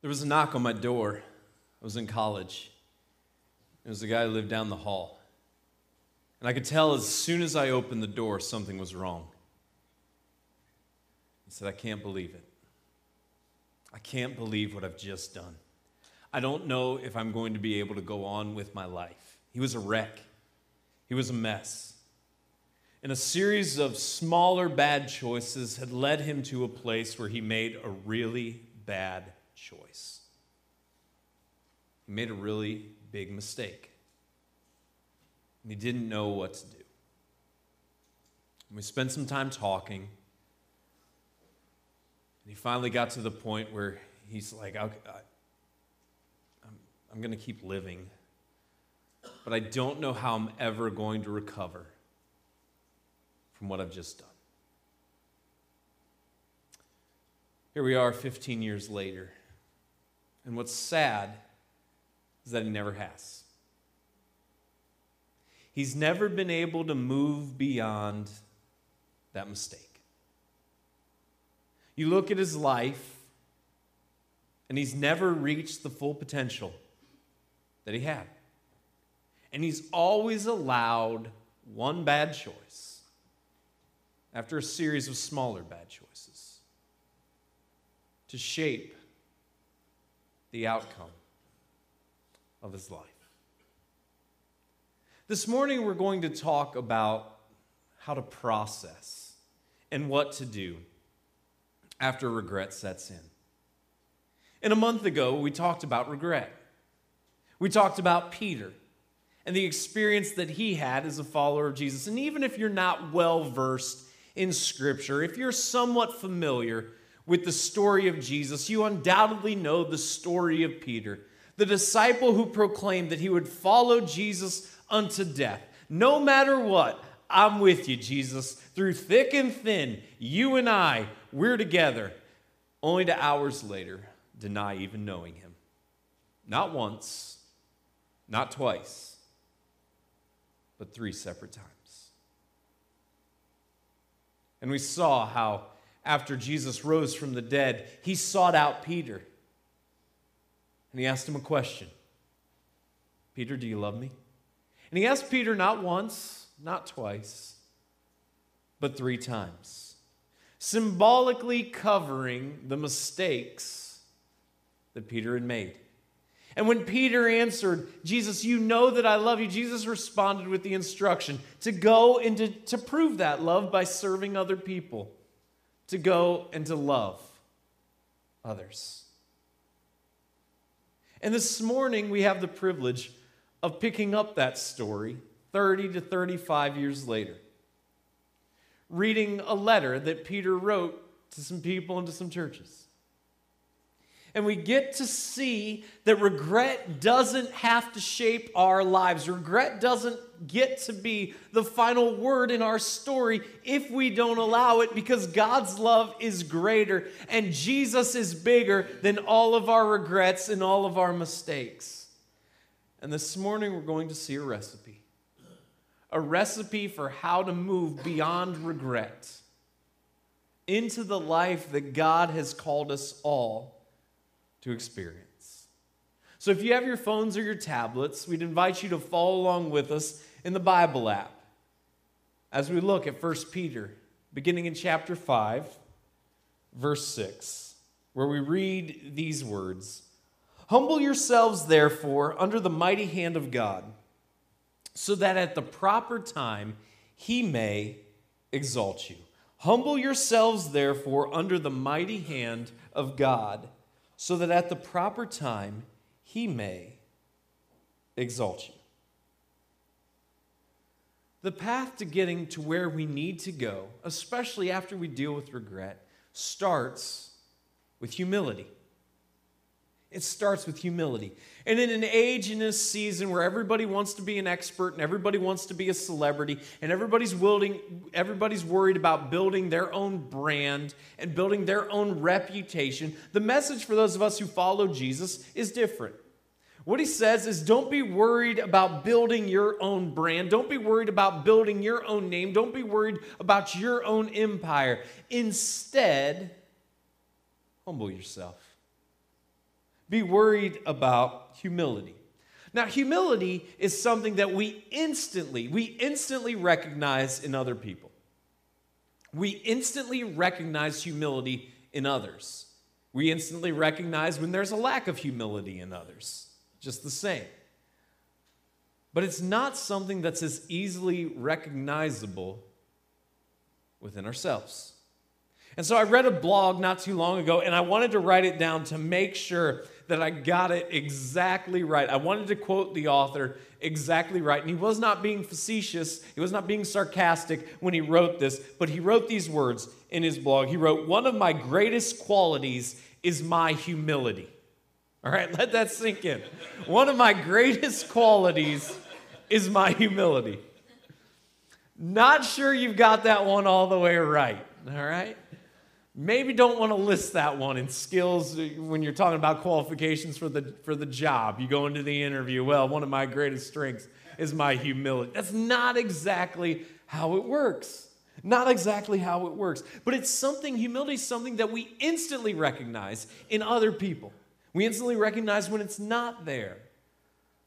There was a knock on my door. I was in college. It was the guy who lived down the hall. And I could tell as soon as I opened the door, something was wrong. He said, I can't believe it. I can't believe what I've just done. I don't know if I'm going to be able to go on with my life. He was a wreck, he was a mess. And a series of smaller bad choices had led him to a place where he made a really bad choice. He made a really big mistake. And he didn't know what to do. And we spent some time talking. And he finally got to the point where he's like, I, am I'm going to keep living, but I don't know how I'm ever going to recover from what I've just done. Here we are 15 years later. And what's sad is that he never has. He's never been able to move beyond that mistake. You look at his life, and he's never reached the full potential that he had. And he's always allowed one bad choice after a series of smaller bad choices to shape the outcome of his life. This morning, we're going to talk about how to process and what to do after regret sets in. And a month ago, we talked about regret. We talked about Peter and the experience that he had as a follower of Jesus. And even if you're not well versed in Scripture, if you're somewhat familiar with the story of Jesus, you undoubtedly know the story of Peter the disciple who proclaimed that he would follow Jesus unto death. No matter what, I'm with you, Jesus. Through thick and thin, you and I, we're together. Only to hours later deny even knowing him. Not once, not twice, but three separate times. And we saw how after Jesus rose from the dead, he sought out Peter and he asked him a question Peter, do you love me? And he asked Peter not once, not twice, but three times, symbolically covering the mistakes that Peter had made. And when Peter answered, Jesus, you know that I love you, Jesus responded with the instruction to go and to, to prove that love by serving other people, to go and to love others. And this morning, we have the privilege of picking up that story 30 to 35 years later, reading a letter that Peter wrote to some people and to some churches. And we get to see that regret doesn't have to shape our lives. Regret doesn't get to be the final word in our story if we don't allow it because God's love is greater and Jesus is bigger than all of our regrets and all of our mistakes. And this morning we're going to see a recipe a recipe for how to move beyond regret into the life that God has called us all to experience. So if you have your phones or your tablets, we'd invite you to follow along with us in the Bible app as we look at 1 Peter, beginning in chapter 5, verse 6, where we read these words Humble yourselves, therefore, under the mighty hand of God, so that at the proper time he may exalt you. Humble yourselves, therefore, under the mighty hand of God so that at the proper time he may exalt you. The path to getting to where we need to go, especially after we deal with regret, starts with humility. It starts with humility. And in an age in a season where everybody wants to be an expert and everybody wants to be a celebrity and everybody's willing, everybody's worried about building their own brand and building their own reputation, the message for those of us who follow Jesus is different. What he says is don't be worried about building your own brand. Don't be worried about building your own name. Don't be worried about your own empire. Instead, humble yourself be worried about humility. Now, humility is something that we instantly, we instantly recognize in other people. We instantly recognize humility in others. We instantly recognize when there's a lack of humility in others, just the same. But it's not something that's as easily recognizable within ourselves. And so I read a blog not too long ago, and I wanted to write it down to make sure that I got it exactly right. I wanted to quote the author exactly right. And he was not being facetious, he was not being sarcastic when he wrote this, but he wrote these words in his blog. He wrote, One of my greatest qualities is my humility. All right, let that sink in. One of my greatest qualities is my humility. Not sure you've got that one all the way right. All right? Maybe don't want to list that one in skills when you're talking about qualifications for the for the job. You go into the interview well one of my greatest strengths is my humility. That's not exactly how it works. Not exactly how it works. But it's something humility is something that we instantly recognize in other people. We instantly recognize when it's not there.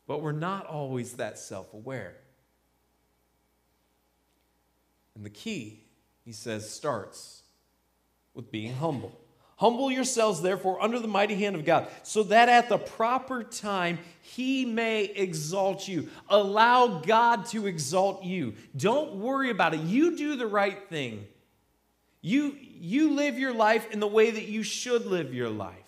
But we're not always that self-aware. And the key he says starts with being humble. Humble yourselves, therefore, under the mighty hand of God, so that at the proper time he may exalt you. Allow God to exalt you. Don't worry about it. You do the right thing. You, you live your life in the way that you should live your life.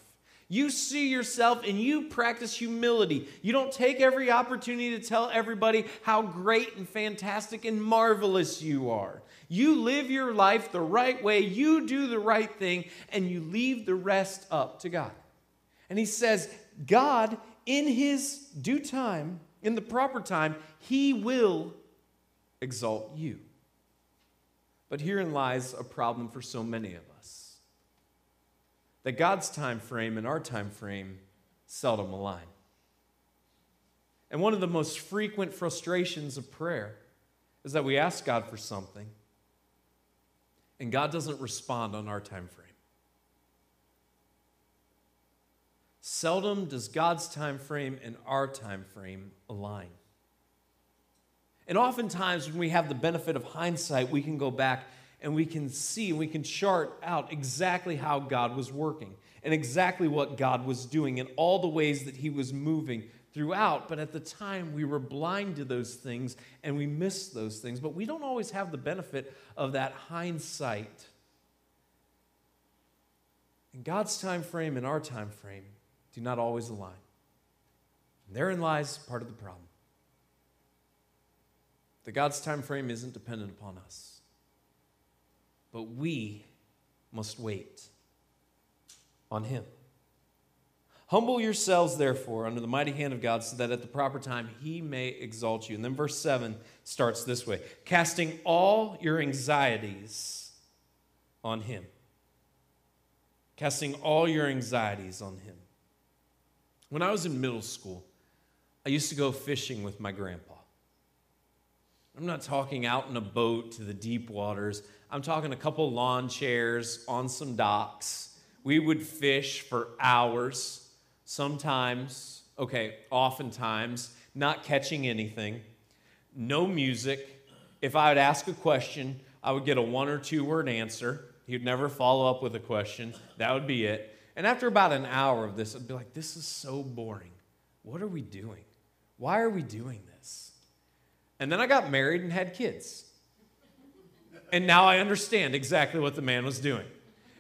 You see yourself and you practice humility. You don't take every opportunity to tell everybody how great and fantastic and marvelous you are. You live your life the right way, you do the right thing, and you leave the rest up to God. And he says, God, in his due time, in the proper time, he will exalt you. But herein lies a problem for so many of us that God's time frame and our time frame seldom align. And one of the most frequent frustrations of prayer is that we ask God for something and God doesn't respond on our time frame. Seldom does God's time frame and our time frame align. And oftentimes, when we have the benefit of hindsight, we can go back and we can see, and we can chart out exactly how God was working and exactly what God was doing and all the ways that He was moving throughout, but at the time we were blind to those things and we missed those things. But we don't always have the benefit of that hindsight. And God's time frame and our time frame do not always align. And therein lies part of the problem. That God's time frame isn't dependent upon us. But we must wait on Him. Humble yourselves, therefore, under the mighty hand of God, so that at the proper time he may exalt you. And then verse 7 starts this way casting all your anxieties on him. Casting all your anxieties on him. When I was in middle school, I used to go fishing with my grandpa. I'm not talking out in a boat to the deep waters. I'm talking a couple lawn chairs on some docks. We would fish for hours sometimes, okay, oftentimes, not catching anything, no music. If I would ask a question, I would get a one or two word answer. He'd never follow up with a question. That would be it. And after about an hour of this, I'd be like, this is so boring. What are we doing? Why are we doing this? And then I got married and had kids. And now I understand exactly what the man was doing.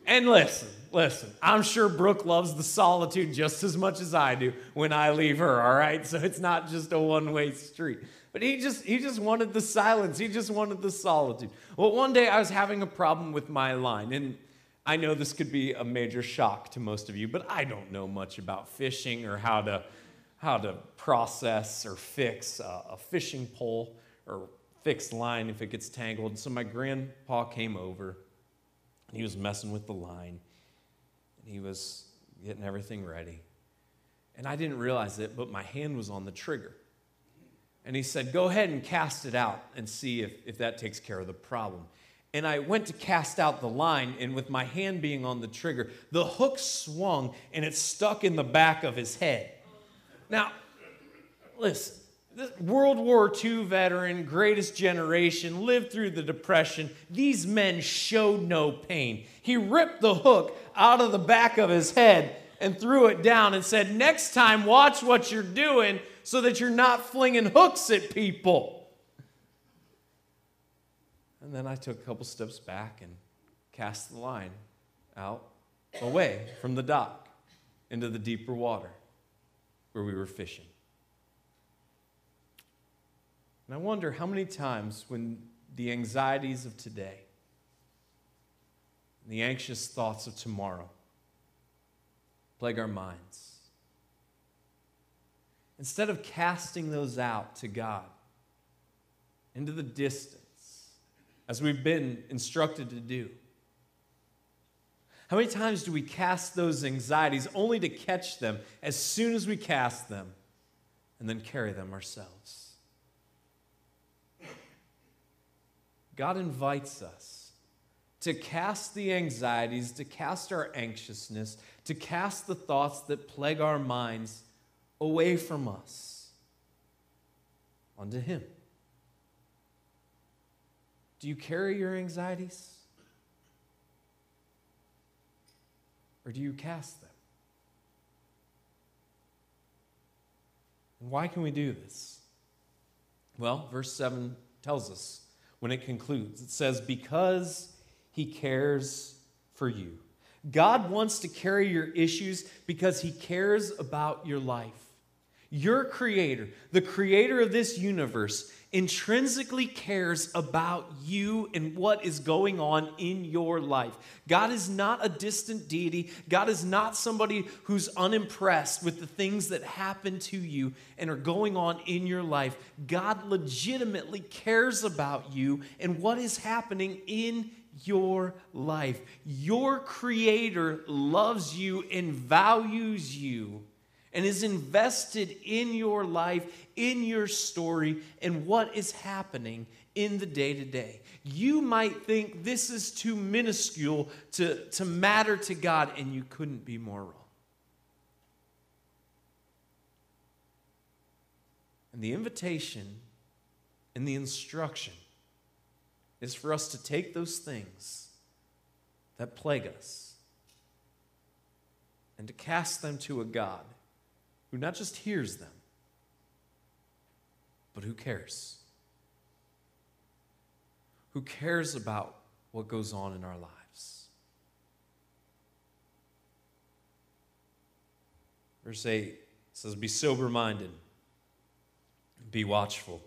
And listen, listen, I'm sure Brooke loves the solitude just as much as I do when I leave her, all right? So it's not just a one-way street. But he just he just wanted the silence. He just wanted the solitude. Well, one day I was having a problem with my line, and I know this could be a major shock to most of you, but I don't know much about fishing or how to how to process or fix a, a fishing pole or fix line if it gets tangled. So my grandpa came over and he was messing with the line, and he was getting everything ready. And I didn't realize it, but my hand was on the trigger. And he said, Go ahead and cast it out and see if, if that takes care of the problem. and I went to cast out the line, and with my hand being on the trigger, the hook swung and it stuck in the back of his head. Now, listen, World War II veteran, greatest generation, lived through the Depression. These men showed no pain. He ripped the hook out of the back of his head and threw it down and said, Next time, watch what you're doing so that you're not flinging hooks at people. And then I took a couple steps back and cast the line out away from the dock into the deeper water where we were fishing. And I wonder how many times when the anxieties of today, the anxious thoughts of tomorrow plague our minds, instead of casting those out to God into the distance, as we've been instructed to do. How many times do we cast those anxieties only to catch them as soon as we cast them and then carry them ourselves? God invites us to cast the anxieties, to cast our anxiousness, to cast the thoughts that plague our minds away from us onto Him. Do you carry your anxieties? Or do you cast them? And why can we do this? Well, verse 7 tells us when it concludes. It says, Because he cares for you. God wants to carry your issues because he cares about your life. Your creator, the creator of this universe, intrinsically cares about you and what is going on in your life. God is not a distant deity. God is not somebody who's unimpressed with the things that happen to you and are going on in your life. God legitimately cares about you and what is happening in your life. Your creator loves you and values you and is invested in your life, in your story, and what is happening in the day to day. You might think this is too minuscule to, to matter to God, and you couldn't be more wrong. And the invitation and the instruction is for us to take those things that plague us and to cast them to a God who not just hears them, but who cares. Who cares about what goes on in our lives. Verse 8 says, Be sober minded, be watchful.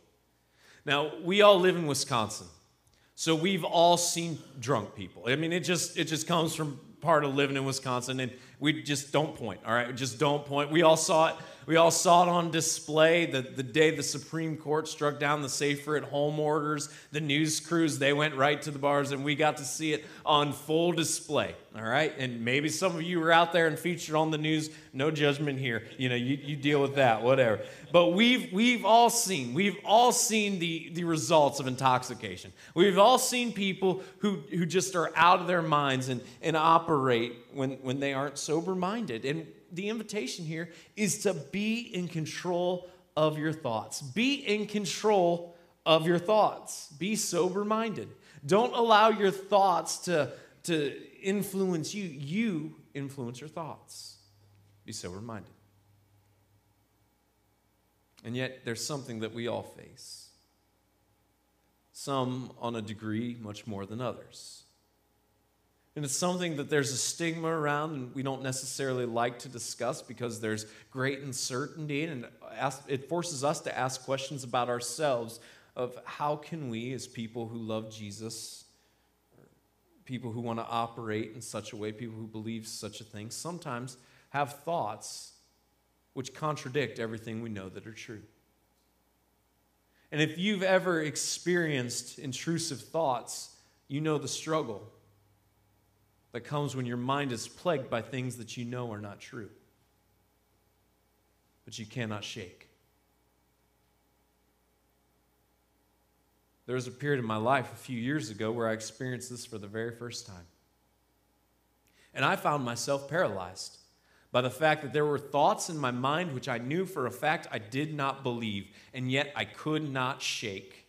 Now, we all live in Wisconsin. So we've all seen drunk people. I mean, it just it just comes from part of living in Wisconsin, and we just don't point. All right, just don't point. We all saw it. We all saw it on display the, the day the Supreme Court struck down the safer at home orders. The news crews, they went right to the bars, and we got to see it on full display. All right, and maybe some of you were out there and featured on the news. No judgment here. You know, you, you deal with that, whatever. But we've we've all seen we've all seen the the results of intoxication. We've all seen people who who just are out of their minds and and operate when when they aren't sober minded. And the invitation here is to be in control of your thoughts. Be in control of your thoughts. Be sober minded. Don't allow your thoughts to, to influence you. You influence your thoughts. Be sober minded. And yet, there's something that we all face. Some on a degree much more than others. And it's something that there's a stigma around and we don't necessarily like to discuss because there's great uncertainty and it forces us to ask questions about ourselves of how can we as people who love Jesus, people who want to operate in such a way, people who believe such a thing, sometimes have thoughts which contradict everything we know that are true. And if you've ever experienced intrusive thoughts, you know the struggle that comes when your mind is plagued by things that you know are not true, but you cannot shake. there was a period in my life a few years ago where I experienced this for the very first time. And I found myself paralyzed by the fact that there were thoughts in my mind which I knew for a fact I did not believe, and yet I could not shake.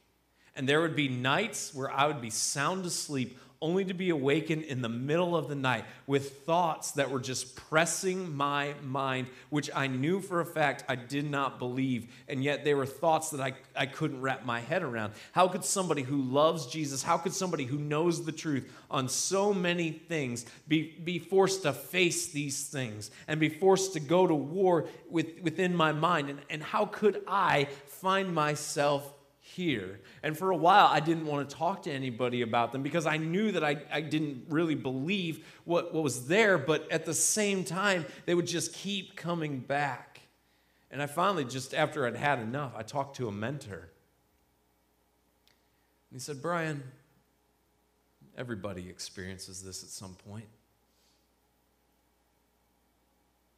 And there would be nights where I would be sound asleep only to be awakened in the middle of the night with thoughts that were just pressing my mind, which I knew for a fact I did not believe. And yet they were thoughts that I, I couldn't wrap my head around. How could somebody who loves Jesus, how could somebody who knows the truth on so many things be, be forced to face these things and be forced to go to war with, within my mind? And, and how could I find myself here. And for a while, I didn't want to talk to anybody about them because I knew that I, I didn't really believe what, what was there, but at the same time, they would just keep coming back. And I finally, just after I'd had enough, I talked to a mentor. And he said, Brian, everybody experiences this at some point.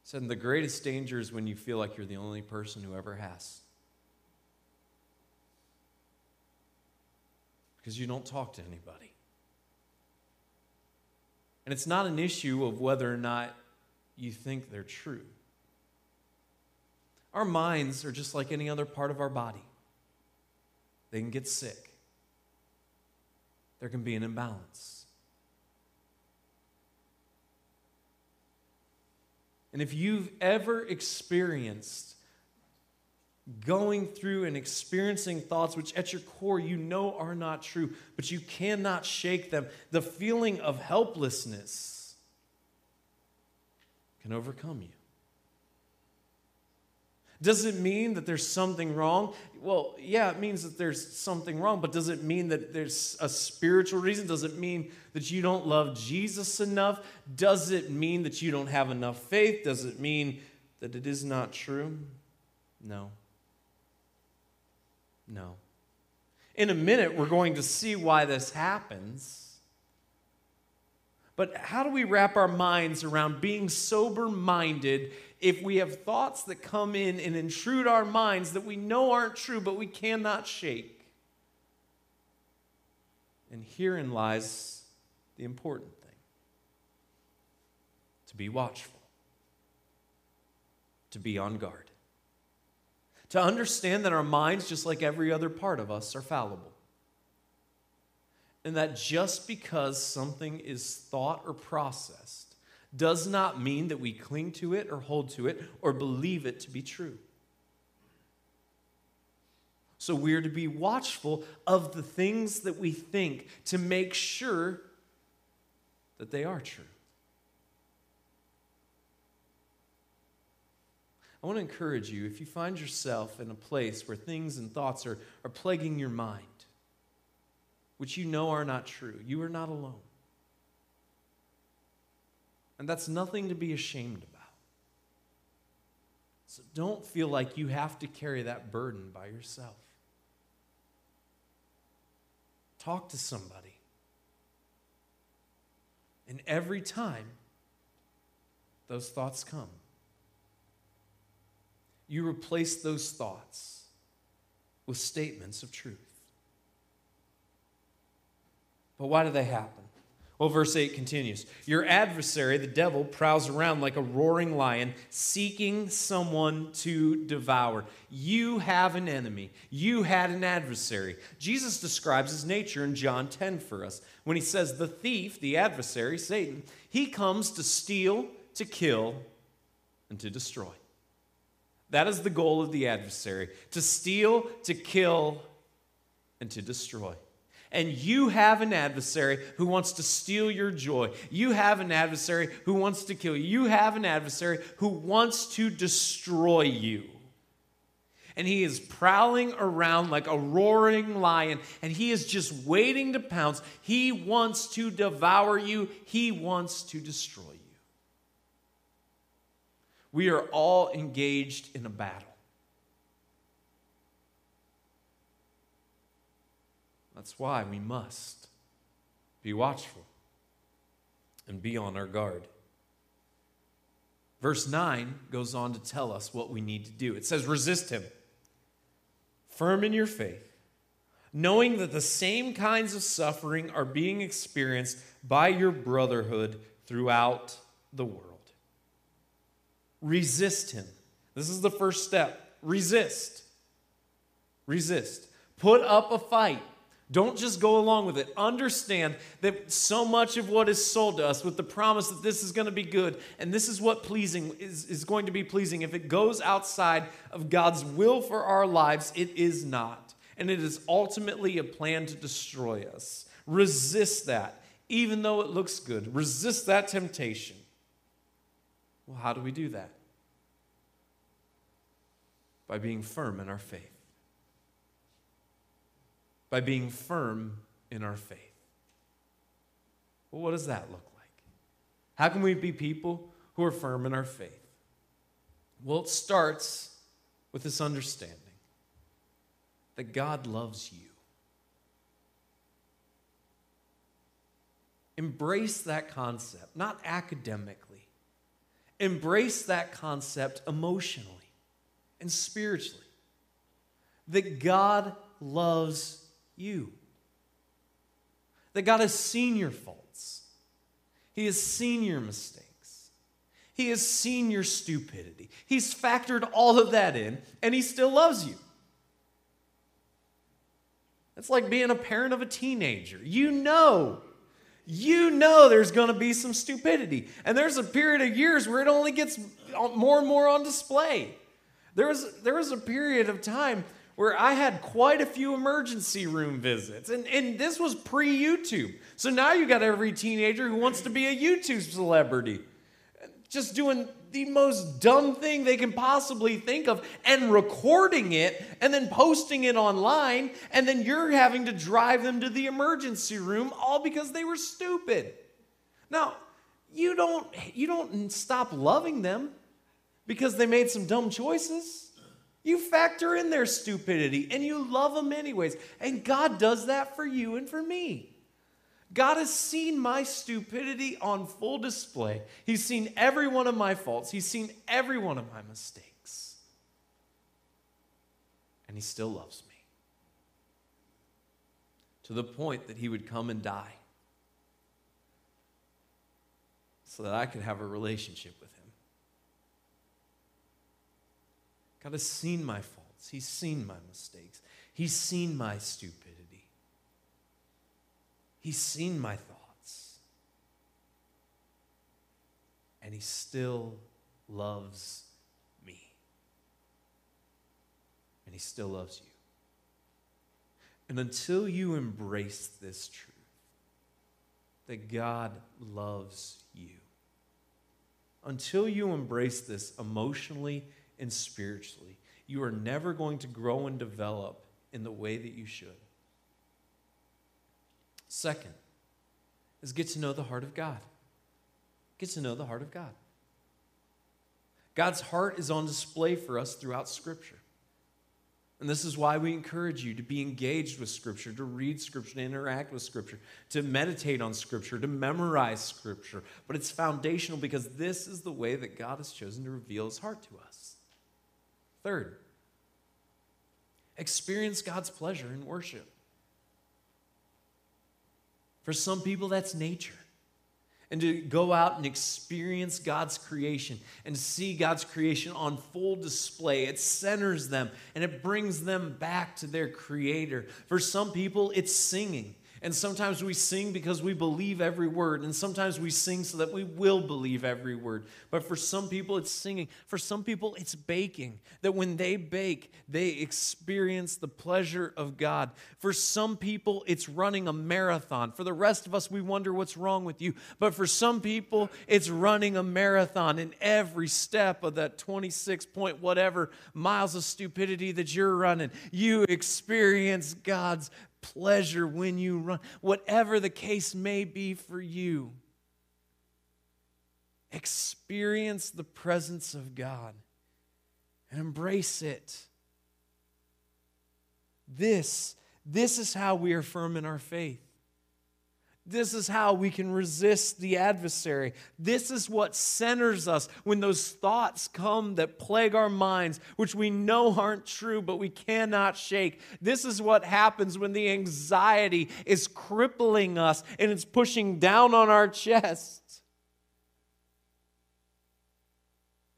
He said, the greatest danger is when you feel like you're the only person who ever has. Because you don't talk to anybody. And it's not an issue of whether or not you think they're true. Our minds are just like any other part of our body, they can get sick, there can be an imbalance. And if you've ever experienced going through and experiencing thoughts which at your core you know are not true, but you cannot shake them. The feeling of helplessness can overcome you. Does it mean that there's something wrong? Well, yeah, it means that there's something wrong, but does it mean that there's a spiritual reason? Does it mean that you don't love Jesus enough? Does it mean that you don't have enough faith? Does it mean that it is not true? No. No. In a minute, we're going to see why this happens. But how do we wrap our minds around being sober minded if we have thoughts that come in and intrude our minds that we know aren't true, but we cannot shake? And herein lies the important thing to be watchful, to be on guard to understand that our minds, just like every other part of us, are fallible. And that just because something is thought or processed does not mean that we cling to it or hold to it or believe it to be true. So we're to be watchful of the things that we think to make sure that they are true. I want to encourage you if you find yourself in a place where things and thoughts are, are plaguing your mind, which you know are not true, you are not alone. And that's nothing to be ashamed about. So don't feel like you have to carry that burden by yourself. Talk to somebody. And every time those thoughts come, you replace those thoughts with statements of truth. But why do they happen? Well, verse 8 continues Your adversary, the devil, prowls around like a roaring lion, seeking someone to devour. You have an enemy. You had an adversary. Jesus describes his nature in John 10 for us when he says, The thief, the adversary, Satan, he comes to steal, to kill, and to destroy. That is the goal of the adversary to steal, to kill, and to destroy. And you have an adversary who wants to steal your joy. You have an adversary who wants to kill you. You have an adversary who wants to destroy you. And he is prowling around like a roaring lion, and he is just waiting to pounce. He wants to devour you, he wants to destroy you. We are all engaged in a battle. That's why we must be watchful and be on our guard. Verse 9 goes on to tell us what we need to do. It says, resist him, firm in your faith, knowing that the same kinds of suffering are being experienced by your brotherhood throughout the world. Resist him. This is the first step. Resist. Resist. Put up a fight. Don't just go along with it. Understand that so much of what is sold to us with the promise that this is going to be good and this is what pleasing is, is going to be pleasing. If it goes outside of God's will for our lives, it is not. And it is ultimately a plan to destroy us. Resist that, even though it looks good. Resist that temptation. Well, how do we do that? By being firm in our faith by being firm in our faith. Well, what does that look like? How can we be people who are firm in our faith? Well, it starts with this understanding that God loves you. Embrace that concept, not academically. Embrace that concept emotionally and spiritually. That God loves you. That God has seen your faults, He has seen your mistakes, He has seen your stupidity. He's factored all of that in, and He still loves you. It's like being a parent of a teenager. You know, you know there's going to be some stupidity. And there's a period of years where it only gets more and more on display. There was, there was a period of time where I had quite a few emergency room visits. And, and this was pre YouTube. So now you got every teenager who wants to be a YouTube celebrity. Just doing the most dumb thing they can possibly think of and recording it and then posting it online. And then you're having to drive them to the emergency room all because they were stupid. Now, you don't, you don't stop loving them because they made some dumb choices. You factor in their stupidity and you love them anyways. And God does that for you and for me. God has seen my stupidity on full display. He's seen every one of my faults, He's seen every one of my mistakes. And He still loves me. To the point that He would come and die so that I could have a relationship with Him. God has seen my faults. He's seen my mistakes. He's seen my stupidity. He's seen my thoughts. And He still loves me. And He still loves you. And until you embrace this truth, that God loves you, until you embrace this emotionally and spiritually. You are never going to grow and develop in the way that you should. Second is get to know the heart of God. Get to know the heart of God. God's heart is on display for us throughout Scripture. And this is why we encourage you to be engaged with Scripture, to read Scripture, to interact with Scripture, to meditate on Scripture, to memorize Scripture. But it's foundational because this is the way that God has chosen to reveal His heart to us. Third, experience God's pleasure in worship. For some people, that's nature. And to go out and experience God's creation and see God's creation on full display, it centers them and it brings them back to their Creator. For some people, it's singing. And sometimes we sing because we believe every word. And sometimes we sing so that we will believe every word. But for some people, it's singing. For some people, it's baking. That when they bake, they experience the pleasure of God. For some people, it's running a marathon. For the rest of us, we wonder what's wrong with you. But for some people, it's running a marathon. In every step of that 26 point whatever miles of stupidity that you're running, you experience God's pleasure when you run, whatever the case may be for you. Experience the presence of God and embrace it. This, this is how we are firm in our faith. This is how we can resist the adversary. This is what centers us when those thoughts come that plague our minds, which we know aren't true, but we cannot shake. This is what happens when the anxiety is crippling us and it's pushing down on our chest.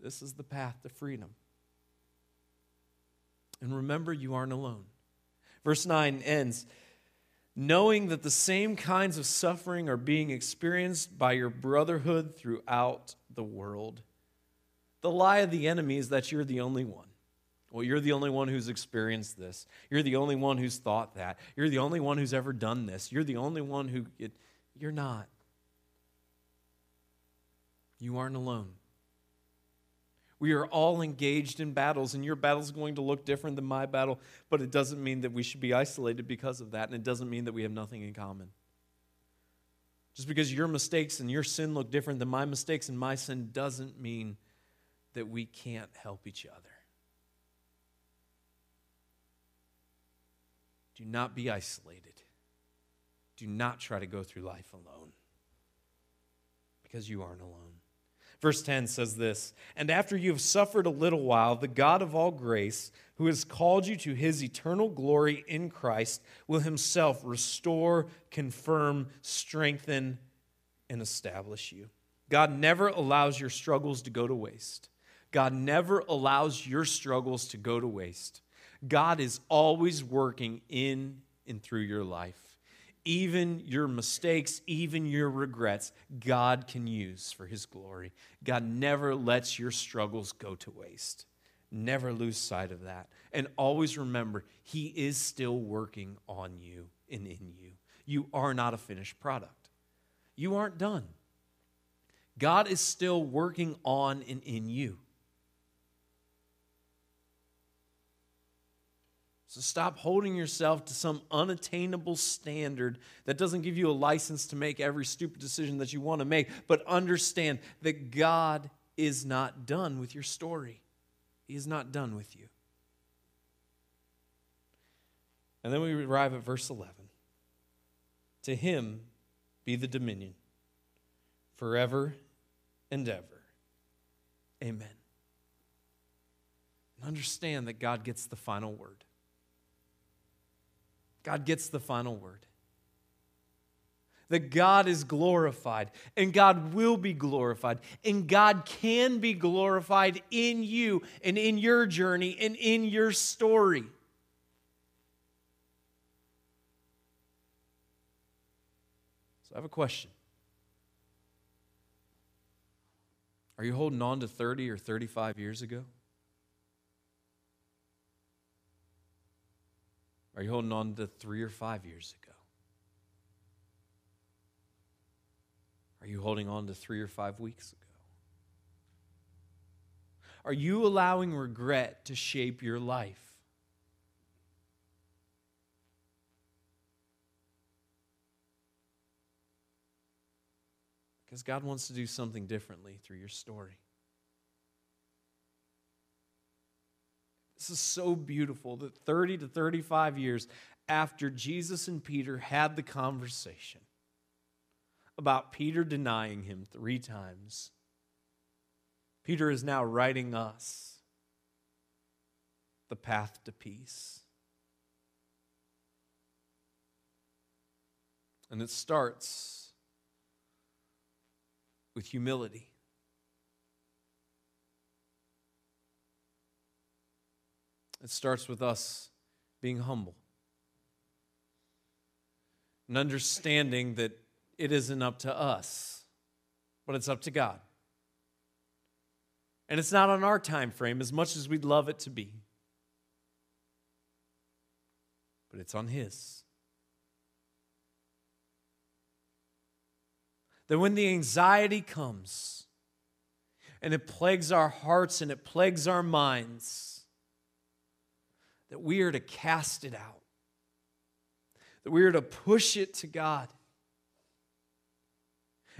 This is the path to freedom. And remember, you aren't alone. Verse 9 ends knowing that the same kinds of suffering are being experienced by your brotherhood throughout the world. The lie of the enemy is that you're the only one. Well, you're the only one who's experienced this. You're the only one who's thought that. You're the only one who's ever done this. You're the only one who. It, you're not. You aren't alone. We are all engaged in battles, and your battle is going to look different than my battle, but it doesn't mean that we should be isolated because of that, and it doesn't mean that we have nothing in common. Just because your mistakes and your sin look different than my mistakes and my sin doesn't mean that we can't help each other. Do not be isolated. Do not try to go through life alone because you aren't alone. Verse 10 says this And after you have suffered a little while, the God of all grace, who has called you to his eternal glory in Christ, will himself restore, confirm, strengthen, and establish you. God never allows your struggles to go to waste. God never allows your struggles to go to waste. God is always working in and through your life even your mistakes, even your regrets, God can use for His glory. God never lets your struggles go to waste. Never lose sight of that. And always remember, He is still working on you and in you. You are not a finished product, you aren't done. God is still working on and in you. So stop holding yourself to some unattainable standard that doesn't give you a license to make every stupid decision that you want to make, but understand that God is not done with your story. He is not done with you. And then we arrive at verse 11. To him be the dominion forever and ever. Amen. And understand that God gets the final word. God gets the final word. That God is glorified and God will be glorified and God can be glorified in you and in your journey and in your story. So I have a question. Are you holding on to 30 or 35 years ago? Are you holding on to three or five years ago? Are you holding on to three or five weeks ago? Are you allowing regret to shape your life? Because God wants to do something differently through your story. This is so beautiful that 30 to 35 years after Jesus and Peter had the conversation about Peter denying him three times, Peter is now writing us the path to peace. And it starts with humility. It starts with us being humble and understanding that it isn't up to us, but it's up to God. And it's not on our time frame as much as we'd love it to be. But it's on his. That when the anxiety comes and it plagues our hearts and it plagues our minds, that we are to cast it out, that we are to push it to God.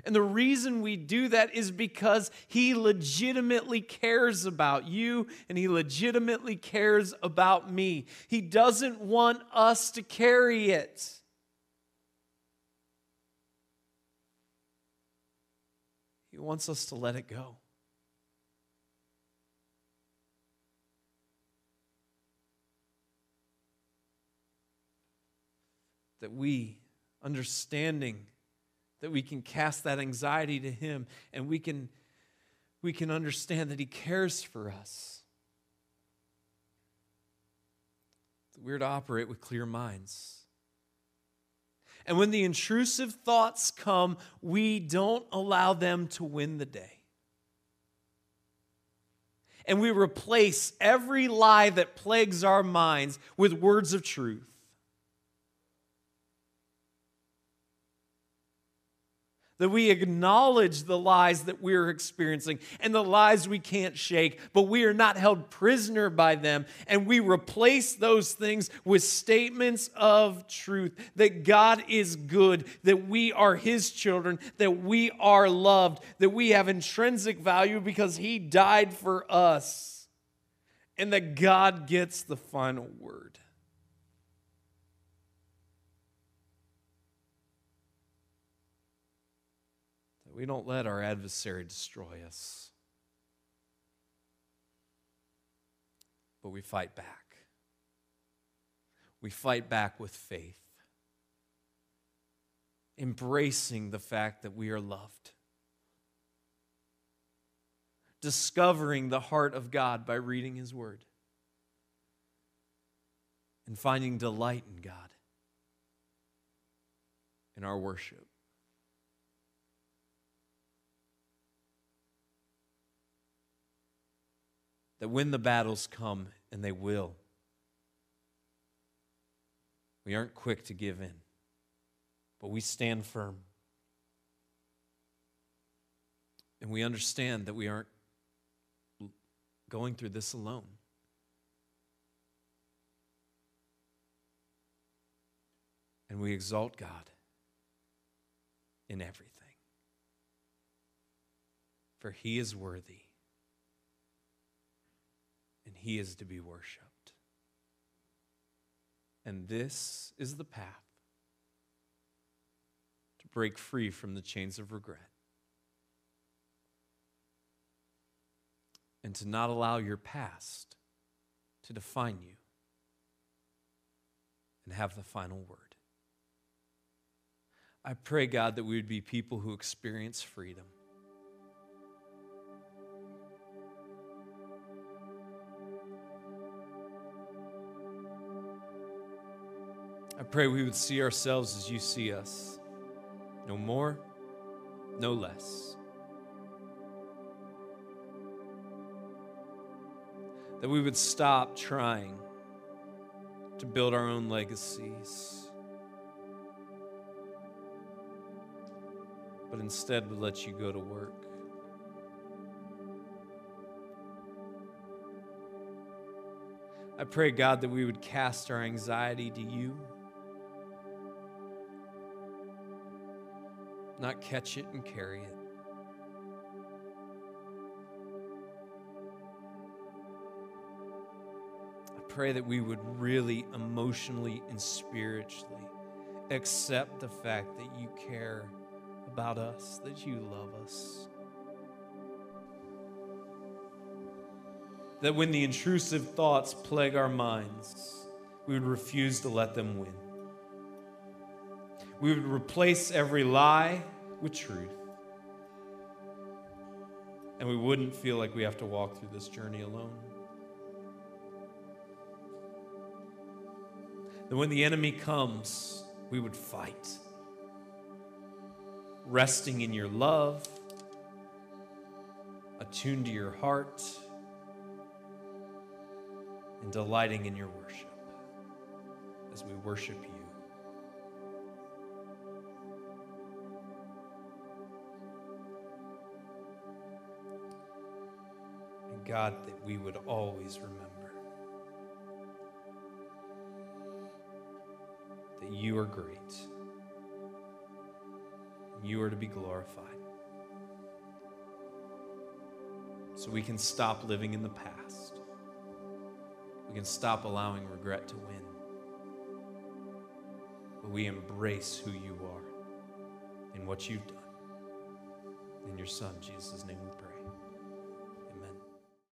And the reason we do that is because he legitimately cares about you and he legitimately cares about me. He doesn't want us to carry it. He wants us to let it go. That we, understanding that we can cast that anxiety to Him and we can, we can understand that He cares for us. That we're to operate with clear minds. And when the intrusive thoughts come, we don't allow them to win the day. And we replace every lie that plagues our minds with words of truth. That we acknowledge the lies that we're experiencing and the lies we can't shake, but we are not held prisoner by them. And we replace those things with statements of truth that God is good, that we are His children, that we are loved, that we have intrinsic value because He died for us, and that God gets the final word. We don't let our adversary destroy us, but we fight back. We fight back with faith, embracing the fact that we are loved, discovering the heart of God by reading His Word, and finding delight in God in our worship. That when the battles come, and they will, we aren't quick to give in, but we stand firm. And we understand that we aren't going through this alone. And we exalt God in everything. For he is worthy he is to be worshiped. And this is the path to break free from the chains of regret and to not allow your past to define you and have the final word. I pray, God, that we would be people who experience freedom. I pray we would see ourselves as you see us. No more, no less. That we would stop trying to build our own legacies, but instead would let you go to work. I pray, God, that we would cast our anxiety to you. Not catch it and carry it. I pray that we would really emotionally and spiritually accept the fact that you care about us, that you love us. That when the intrusive thoughts plague our minds, we would refuse to let them win. We would replace every lie with truth. And we wouldn't feel like we have to walk through this journey alone. That when the enemy comes, we would fight, resting in your love, attuned to your heart, and delighting in your worship as we worship you. God, that we would always remember that you are great. You are to be glorified. So we can stop living in the past. We can stop allowing regret to win. But we embrace who you are and what you've done. In your Son, Jesus' name we pray.